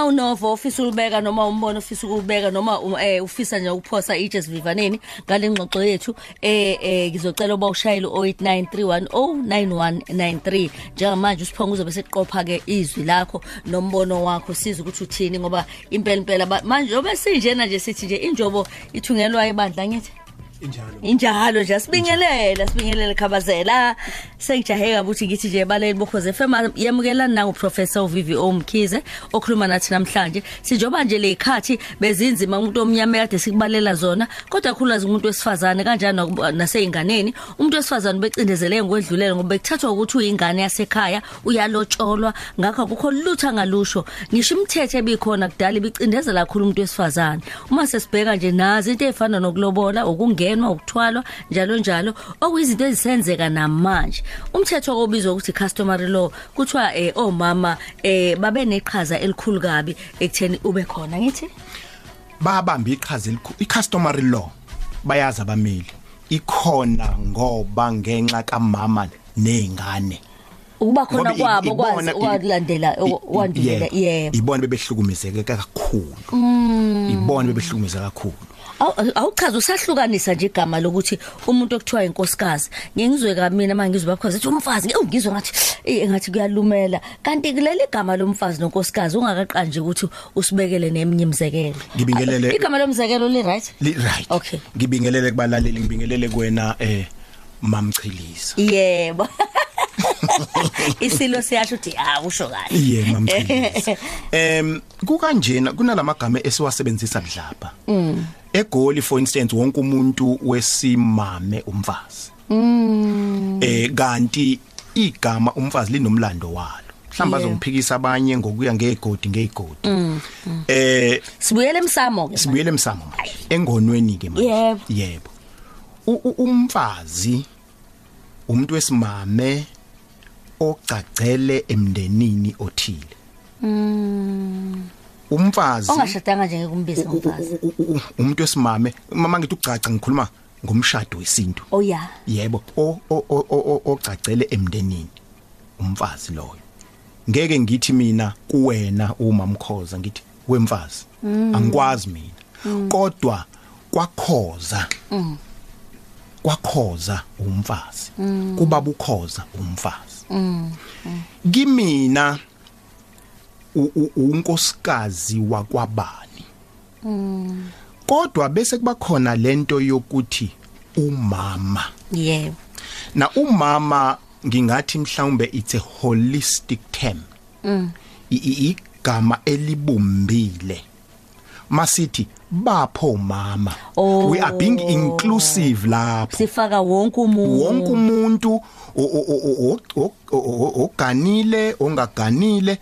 uma unovo ofisa ulibeka noma umbono ofisa ukubeka noma um, eh ufisa nje ukuphosa itshe sivivaneni ngale ngxoxo yethu eh eh ngizocela uba ushayele u8931099193 njengamanje usiphonga uzobe seqopha ke izwi lakho nombono wakho siza ukuthi uthini ngoba impela impela ba- manje obe sinjena nje sithi nje injobo ithungelwa ibandla ngithi injalo. Injalo nje sibingelela sibingelela khabazela. Sengijahe kabi ukuthi ngithi nje baleli bokhoze FM yamukelana nangu professor uVivi Omkhize okhuluma nathi namhlanje. Sinjoba nje lekhathi bezinzima umuntu omnyama kade sikubalela zona kodwa khulazi umuntu wesifazane kanjani naku- naseyinganeni umuntu wesifazane becindezele ngokwedlulele ngoba bekuthathwa ukuthi uyingane yasekhaya uyalotsholwa. Ngakho akukho lutho angalusho. Ngisho imithetho ebikhona kudala ibicindezela kakhulu umuntu wesifazane. Uma sesibheka nje nazi into ezifana nokulobola ukungenwa ukuthwalwa njalo njalo okuyizinto ezisenzeka namanje. Umthetho obizwa ukuthi customary law kuthiwa eh omama eh babe neqhaza elikhulu kabi ekutheni ube khona ngithi? Babamba iqhaza elikhulu. I-customary law bayazi abameli ikhona ngoba ngenxa kamama nezingane ukuba khona Ngoba i- kwabo ibona- kwazi i- okwalandela i- okwandulela yebo. yebo ibona bebehlukumezeke kakhulu. Ibona bebehlukumezeka kakhulu. Awu- awuchaza usahlukanisa nje igama lokuthi umuntu okuthiwa inkosikazi ngingizwe kamina manje ngizwe bakho ethi umfazi nge- ngizwe ngathi eh ngathi kuyalumela kanti kuleli gama lomfazi nonkosikazi ungakaqanje ukuthi usibekele neminye imizekelo Ngibingelele- igama lomzekelo li right Li- right Okay. ngibingelele kubalaleli ngibingelele kuwena eh mamchiliza yebo isilo siyasho ukuthi ah usho kahle Iye mamchiliza. Em kukanjena kunalamagama esiwasebenzisa kudlapha. Mm. eGoli for instance wonke umuntu wesimame umfazi. Mm. Eh kanti igama umfazi linomlando walo. Mhlamba Yeah. azongiphikisa abanye ngokuya ngegodi ngegodi. Eh sibuyele emsamo ke sibuyele emsamo engonweni ke manje. Yebo. umfazi umuntu wesimame ogcagcele emndenini othile. Umfazi. Ongashadanga nje ngekumbiza ngomfazi u- u- u- umuntu wesimame. Mama ngithi ugaca ngikhuluma ngomshado wesintu. Oh yeah. Yebo o o- o- o- ogcagcele emndenini umfazi loyo. Ngeke ngithi mina kuwena uma mkhoza ngithi wemfazi. Angikwazi mina. Kodwa kwakhoza kwakhoza umfazi. Kubaba ukhoza umfazi. Kimina u- unkosikazi wakwabani. Kodwa bese kuba khona lento yokuthi umama. Yebo na umama ngingathi mhlawumbe it's a holistic term. I- igama elibumbile. Masithi bapho mama. Oh. we are being inclusive lapho. Sifaka wonke umuntu. Wonke umuntu oganile ongaganile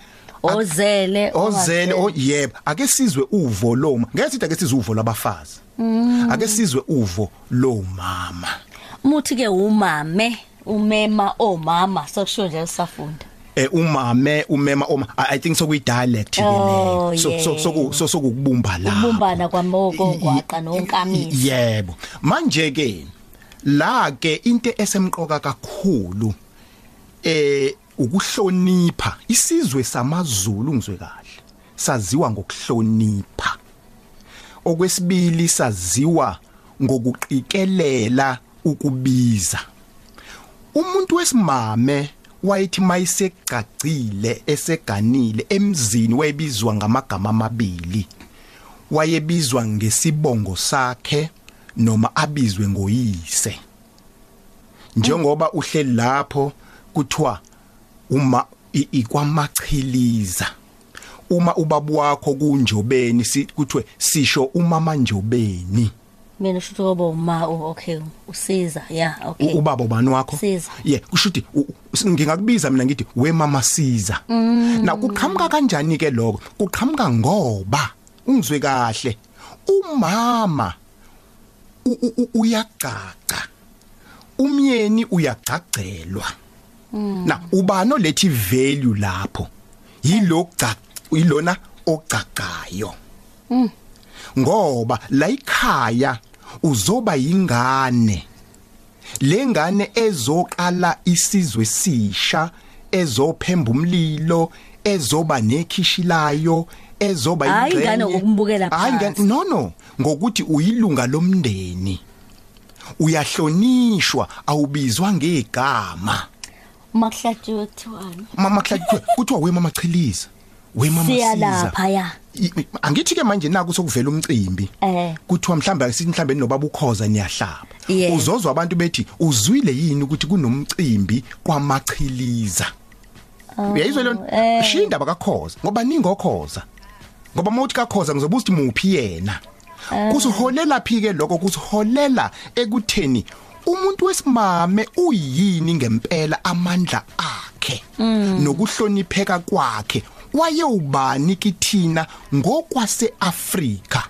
ozele ozele ongazele. o yebo. Ake sizwe uvo loma. Ngeke sithi ake sizwe uvo labafazi. Ake sizwe uvo lo mama muthi ke umame umema omama. Sokusho nje safunda eh umame umema oma. I think so kuyi dialect ke Oh, leyo so so so so sokubumba la ukubumbana kwamoko ngwaqa nonkamisa. yebo. Manje ke la ke into esemqoka kakhulu eh ukuhlonipha. Isizwe samaZulu ngizwe kahle. Saziwa ngokuhlonipha. Okwesibili saziwa ngokuqikelela ukubiza. Umuntu wesimame wayethi mayisegcagcile eseganile emzini wayebizwa ngamagama amabili. Wayebizwa ngesibongo sakhe noma abizwe ngoyise. Njengoba uhleli lapho kuthiwa uma i- ikwamachiliza. Uma ubaba wakho kunjobeni si- kuthiwe sisho umama njobeni mina usho ukuthi kobo uma oh, okay usiza yeah U- okay ubaba ubani wakho? Siza. yeah kusho ukuthi u- u- ngingakubiza mina ngithi we mama siza. Na kuqhamuka kanjani ke lokho? Kuqhamuka ngoba ungizwe kahle. Umama u- u- u- uyacaca umyeni uyagcagcelwa na ubani olethi value lapho yilo ilona ogcagayo ngoba la ikhaya uzoba yingane. Lengane ezoqala isizwe sisha ezophemba umlilo ezoba nekhishi layo ezoba Hayi ingane ngokumbukela phansi. no no. Ngokuthi uyilunga lomndeni. Uyahlonishwa awubizwa ngegama. Makuhlatshiwe kuthiwani? Mama Claude kuthiwa we mama Chiliza we mama Siza siyalapha ya angithi ke manje naku sokuvela umcimbi. Eh. kuthiwa mhlawumbe asithi mhlawumbe nobaba ukhoza niyahlaba. Uzozwa abantu bethi uzwile yini ukuthi kunomcimbi kwamachiliza uyayizwa lento eh. shinda indaba kakhoza ngoba ningokhoza ngoba mawuthi kakhoza ngizobuza ukuthi muphi yena. Kusiholela phi ke lokho? Kusiholela ekutheni umuntu wesimame uyini ngempela amandla akhe? Nokuhlonipheka kwakhe. Wayewubani kithina ngokwaseAfrika?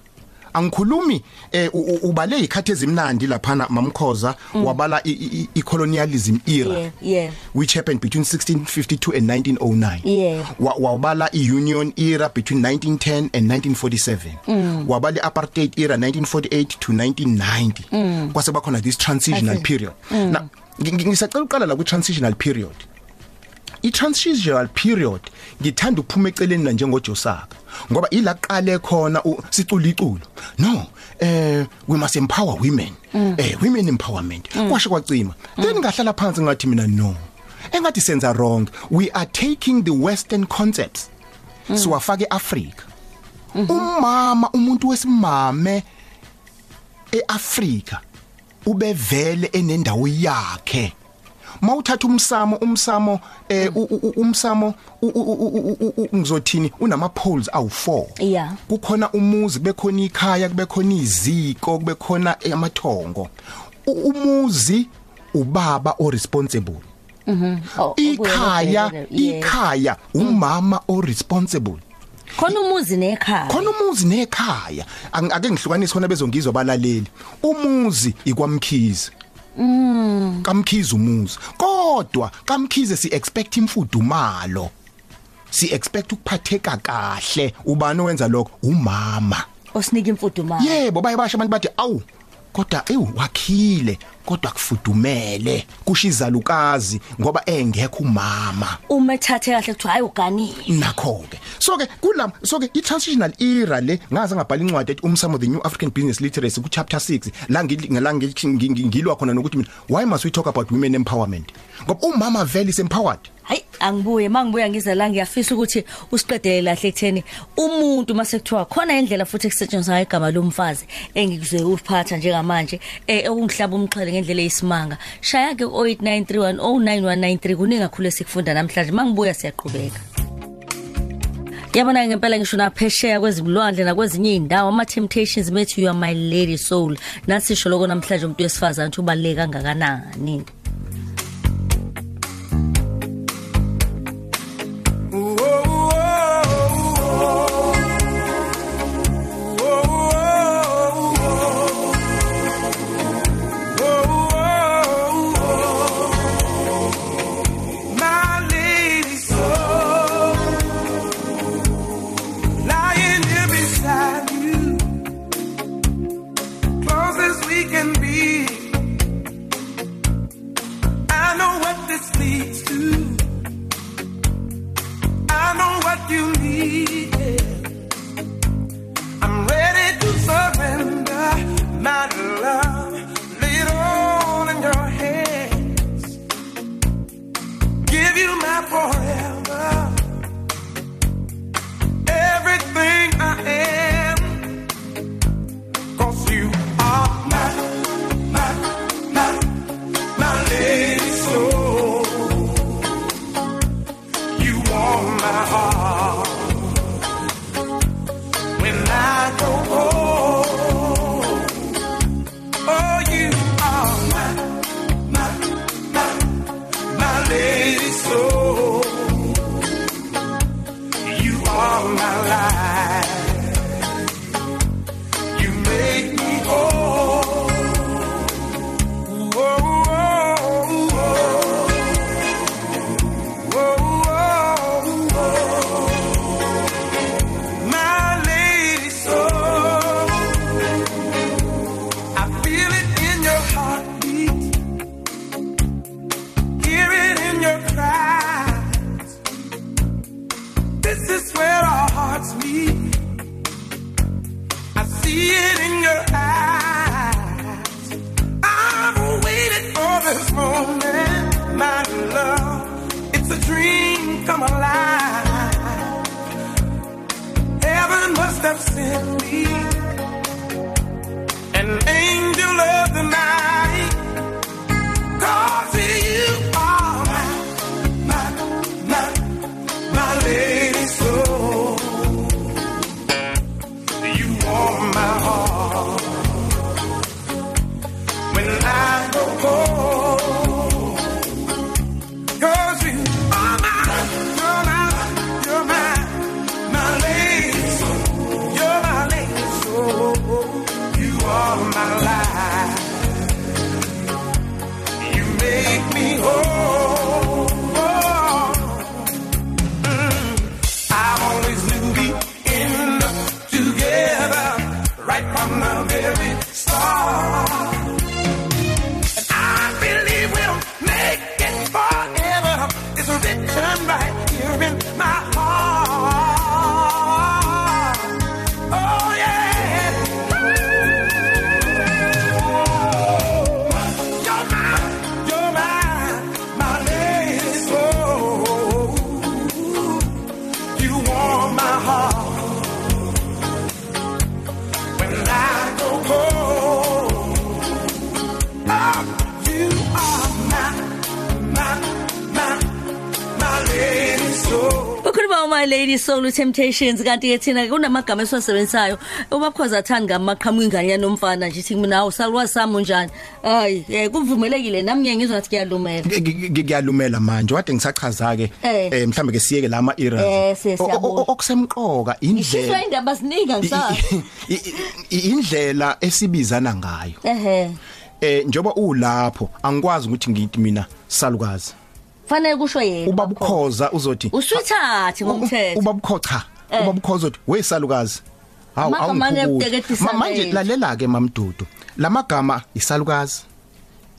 Angikhulumi eh, u- u- ubale ikhathi ezimnandi laphana mamkhoza wabala i- i- i- i-colonialism era Yeah, yeah. which happened between 1652 and 1909 Yeah. Wa- wabala i-union era between 1910 and 1947 wabala i-apartheid era 1948 to 1990 kwase bakhona this transitional Okay. period. Now ngi- ngi- ngisacela uqala la ku-transitional period. I-transitional period ngithanda ukuphuma eceleni la njengojosaka ngoba ila qale khona u- sicula iculo no eh we must empower women. Eh women empowerment. Kwasho kwacima. Then ngahlala phansi ngathi mina no. Engathi senza wrong. We are taking the western concepts. Siwafake eAfrica umama umuntu wesimame eAfrika ubevele enendawo yakhe. Mawuthatha umsamo umsamo eh u- u- u- umsamo u- u- u- u- u- u- ngizothini unama poles awu4 Yeah. kukhona umuzi bekhona ikhaya kubekhona iziko kubekhona eh, amathongo. U- umuzi ubaba o responsible Oh, ikhaya okuyena obhekene, yeah. ikhaya umama o responsible khona umuzi nekhaya. Khona umuzi nekhaya. Ang- ake ngihlukanise khona bezongizwa balaleli. Umuzi ikwamkhize. Mm. Kamkhize umuzi. Kodwa kamkhize si expect imfudumalo. Si expect ukuphatheka kahle. Ubani owenza lokho? Umama. Osinika imfudumalo. Yebo baye basho abantu bathi awu kodwa ewu wakhile kodwa kufudumele kushizalukazi ngoba engekho umama. Uma ethathe kahle kuthiwa hayi uganile. Nakho ke so ke kula so ke i transitional era le ngaze ngabhala incwadi ethi umsamo the new african business literacy ku chapter 6 la ngili- la ngithi ngi- ngi- ngilwa khona nokuthi mina why must we talk about women empowerment? Ngoba umama vele is empowered. Hayi angibuye mangibuya ngiza la ngiyafisa ukuthi usiqedele lahle ekutheni umuntu mase kuthiwa khona indlela futhi ekusetshenziswa ngayo igama lomfazi engikuze uphatha njengamanje eh okungihlaba umxhele ngendlela eyisimanga. Shaya ke 0893109193 kuningi kakhulu esikufunda namhlanje. Mangibuya siyaqhubeka. Yabona ngempela ngisho naphesheya kwezimlwandle nakwezinye indawo ama temptations methi you are my lady soul. Nasisho lokho namhlanje umuntu wesifazana ukuthi ubaleka kangakanani. Ukhuluma uma lady soul temptations kanti ke thina kunamagama esiwasebenzisayo. Ubabukhoza athanda ngamaqhamuka ingane yanomfana nje ithi mina awusalwazi sami unjani? Hayi eh kuvumelekile nami ngeke ngizwa ngathi kuyalumela. Ngi- ngi- ngi- ngiyalumela manje wade ngisachaza ke Eh. eh mhlambe ke siyeke lama eras Eh, siye, siyabona. okusemqoka ishiswa indlela indaba ziningi ngisazi i- i- i- indlela esibizana ngayo. Ehe. Eh njoba ulapho angikwazi ukuthi ngithi mina salukazi fanele kusho yena ubaba ukhoza uzothi uswithathi ngomthetho ubaba ukhocha Eh. ubaba ukhoza uthi wesalukazi hawu Amagama awungiphukuthi. aneteketisa Ma- manje lento. lalela ke mamdudu lamagama isalukazi eh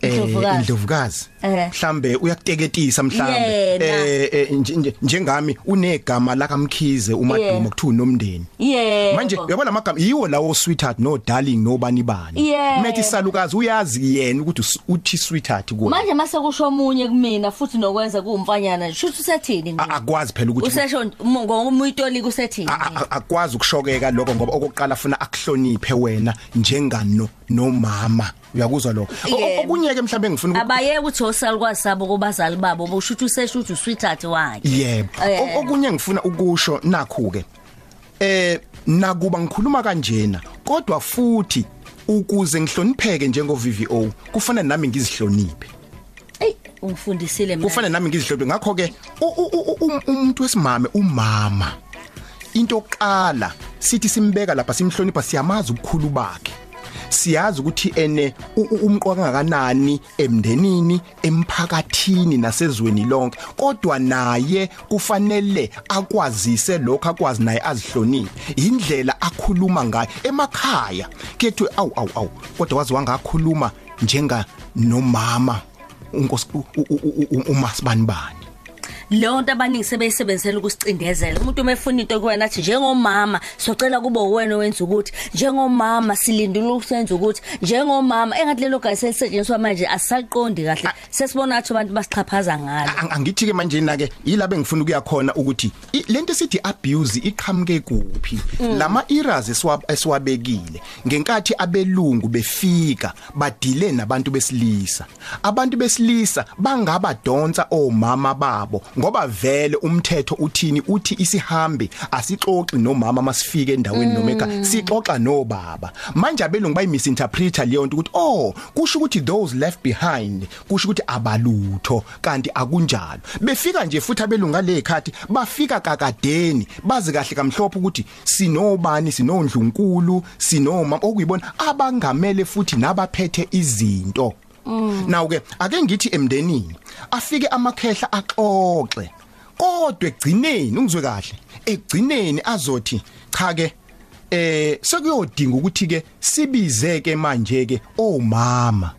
Indlovukazi. indlovukazi. Eh. mhlambe uyakuteketisa mhlambe. Yena. eh eh, nje- nje- njengami unegama lakamkhize Yeah. umadumo kuthiwa nomndeni. Yebo manje uyabona lamagama yiwo lawo sweetheart no darling no bani bani. Yebo. methi isalukazi uyazi yena ukuthi us- uthi sweetheart kuwe manje mase kusho omunye kumina futhi nokwenza kuumfanyana nje shuthi usethini nje A- akwazi phela ukuthi usesho ngomuyitolika usethini A- a- akwazi ukushokeka lokho ngoba okokuqala afuna akuhloniphe wena njengano nomama. Uyakuzwa lokho. O- o- Yebo. okunye ke mhlawumbe ngifuna uku- abayeke ukuthi osalukwazi sabo kubazali babo busho ukuthi usesho ukuthi usweetheart wakhe. Yebo. Eh. O- okunye ngifuna ukusho nakhu ke eh nakuba ngikhuluma kanjena kodwa futhi ukuze ngihlonipheke njengo VVO kufanele nami ngizihloniphe. Ey ungifundisile mina. Kufanele nami ngizihloniphe. Ngakho ke u- u- u- u- umuntu wesimame umama into oqala sithi simbeka lapha simhlonipha siyamazi ukukhulu bakhe. Siyazi ukuthi ene u- u- umqoka kangakanani emndenini emphakathini nasezweni lonke. Kodwa naye kufanele akwazise lokho akwazi naye azihloniphe. Indlela akhuluma ngayo emakhaya kethu awu awu awu kodwa wazi wangakhuluma njenga nomama unkosi u- u- u- u- umasibanibani leyo nto abaningi sebeyisebenzisela ukusicindezela umuntu uma efuna into kuwena athi njengomama socela kube uwena owenza ukuthi. Njengomama silindile ukusenza ukuthi. Njengomama engathi lelo gama selisetshenziswa manje asisaqondi kahle. Sesibona athi abantu basixhaphaza ngalo. Ang- angithi ke manje na ke yilabe ngifuna ukuya khona ukuthi i- lento sithi abuse iqhamuke kuphi? Lama eras eswa- esiwabekile ngenkathi abelungu befika badile nabantu besilisa. Abantu besilisa bangabadonsa omama babo ngoba vele umthetho uthini? Uthi isihambi asixoxi nomama masifike endaweni noma ekhaya. Sixoxa nobaba. Manje abelungu bayimisinterpreter leyo nto ukuthi oh kusho ukuthi those left behind kusho ukuthi abalutho kanti akunjalo. Befika nje futhi abelunga lekhathi bafika kakadeni bazi kahle kamhlophe ukuthi sinobani sinondlunkulu sinoma okuyibona abangamele futhi nabaphethe izinto. Now ke ake ngithi emndenini afike amakhehla axoxe kodwa egcineni ungizwe kahle egcineni azothi cha ke eh sekuyodinga ukuthi ke sibizeke manje ke omama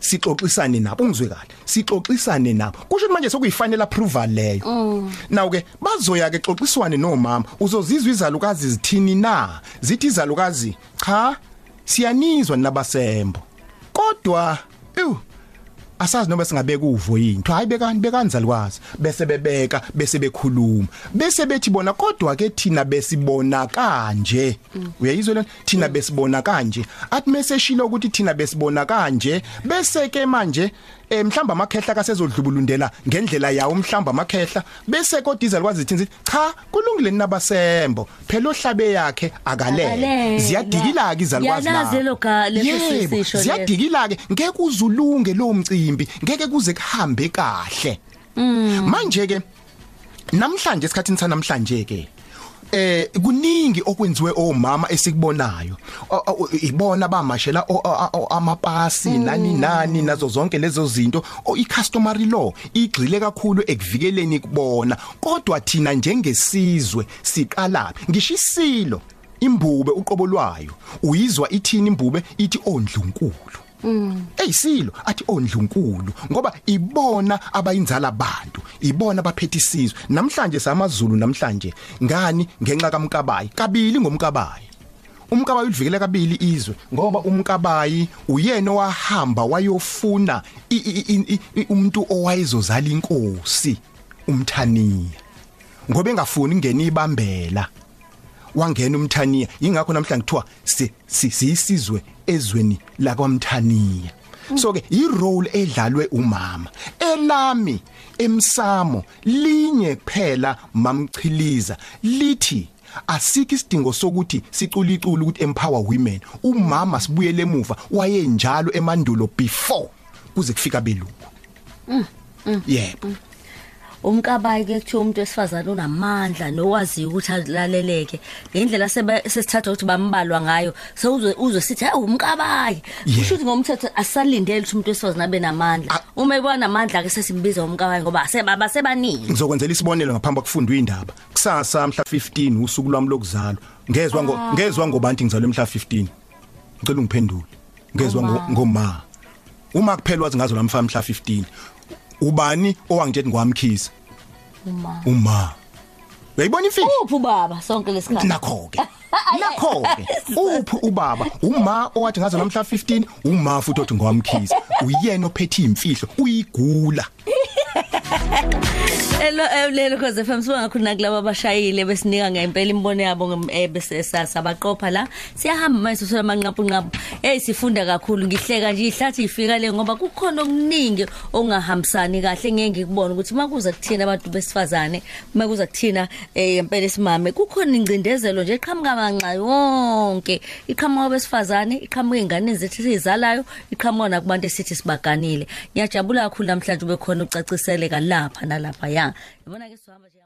sixoxisane nabo ungizwe kahle sixoxisane nabo. Kusho manje sokuyifanele approval leyo. Naw ke bazoya ke xoxiswane nomama uzozizwa izalukazi zithini na? Zithi izalukazi cha siyanizwa nabasembo kodwa ew asazi noma singabeka uvo yini? Hayi bekani bekani zalukwazi bese bebeka bese bekhuluma. Bese bethi bona kodwa ke thina besibona kanje. Uyayizwa lento thina besibona kanje. Athi meseshilo ukuthi thina besibona kanje bese ke manje eh mhlamba amakhehla kasezodlubulundela ngendlela yawo mhlamba amakhehla. Bese kodwa izalukwazi thithi cha kulungile nabasembo phela ohlabe yakhe akalele. Akalele. ziyadikila ke izalukwazi Yalazi lapho. lo ga- leso Yebo, sisho leso. ziyadikila ke ngeke uzulunge lo mcimbi. Ngeke kuze kuhambe kahle. Manje ke namhlanje esikhathini sanamhlanje ke eh kuningi okwenziwe omama esikubonayo. Ibona bamashela amapasi nani nani nazo zonke lezo zinto. I-customary law igxile kakhulu ekuvikeleni kubona kodwa thina njengesizwe siqalaphi ngisho isilo imbube uqobo lwayo. Uyizwa ithini imbube? Ithi ondlunkulu. Eyisilo athi ondlunkulu ngoba ibona abayinzala abantu ibona abaphethe isizwe. Namhlanje samazulu namhlanje ngani? Ngenxa kaMkabayi. Kabili ngomkabayi. Umkabayi ulivikele kabili izwe ngoba umkabayi uyena owahamba wayofuna umuntu owayezozala inkosi umthaniya. Ngoba engafuni ingena ibambela. Wangena umthaniya. Ingakho namhlanje kuthiwa si- si- siyisizwe ezweni lakwamthaniya. So ke i role edlalwe umama. Elami emsamo linye kuphela mamchiliza. Lithi asikho isidingo sokuthi sicula icula ukuthi empower women. Umama sibuyele emuva wayenjalo emandulo before kuze kufika belungu yebo. Umkabayi ke kuthiwa umuntu wesifazane unamandla nowaziyo ukuthi alaleleke. Ngendlela sebe- sesithatha ukuthi bambalwa ngayo sewuzwe uzwe sithi hayi umkabayi. Yeah. kusho ukuthi ngomthetho asalindele ukuthi umuntu wesifazane abe namandla. Uma ebona namandla ke sesimbiza umkabayi ngoba asebaba sebaningi ngizokwenzela isibonelo ngaphambi kokufundwa indaba kusasa mhla 15 usuku lwami lokuzalwa. Ngezwe ngo ngezwe ngobantu ngizalwe mhla 15 ngicela ungiphendule. Ngezwe ngo- ngoma. Uma kuphela wazi ngazo lamfana mhla 15 ubani owangitshela ngwamkhiza uma. Uma. Uyayibona imfihlo? Uphi ubaba sonke lesikhathi? Nakho ke nakho ke uphi ubaba? Uma owathi ngazo namhla 15 uma futhi othi ngwamkhiza uyena ophethe imfihlo uyigula. Elo lelo cause FM siba ngakhona kulabo abashayile besinika ngempela imbono yabo ngem- eh, bese sasabaqopha la. Siyahamba manje sosola amanqapu nqapu hey sifunda kakhulu ngihleka nje ihlathi ifika le ngoba kukhona okuningi ongahambisani kahle. Ngeke ngikubona ukuthi makuza kuthina abantu besifazane makuza kuthina eh impela isimame kukhona ingcindezelo nje iqhamuka manxa yonke. Iqhamuka besifazane iqhamuka ingane zethu sizalayo iqhamuka nakubantu esithi sibaganile. Ngiyajabula kakhulu namhlanje ube khona ucaciseleka lapha nalapha ya yabona ke sihamba nje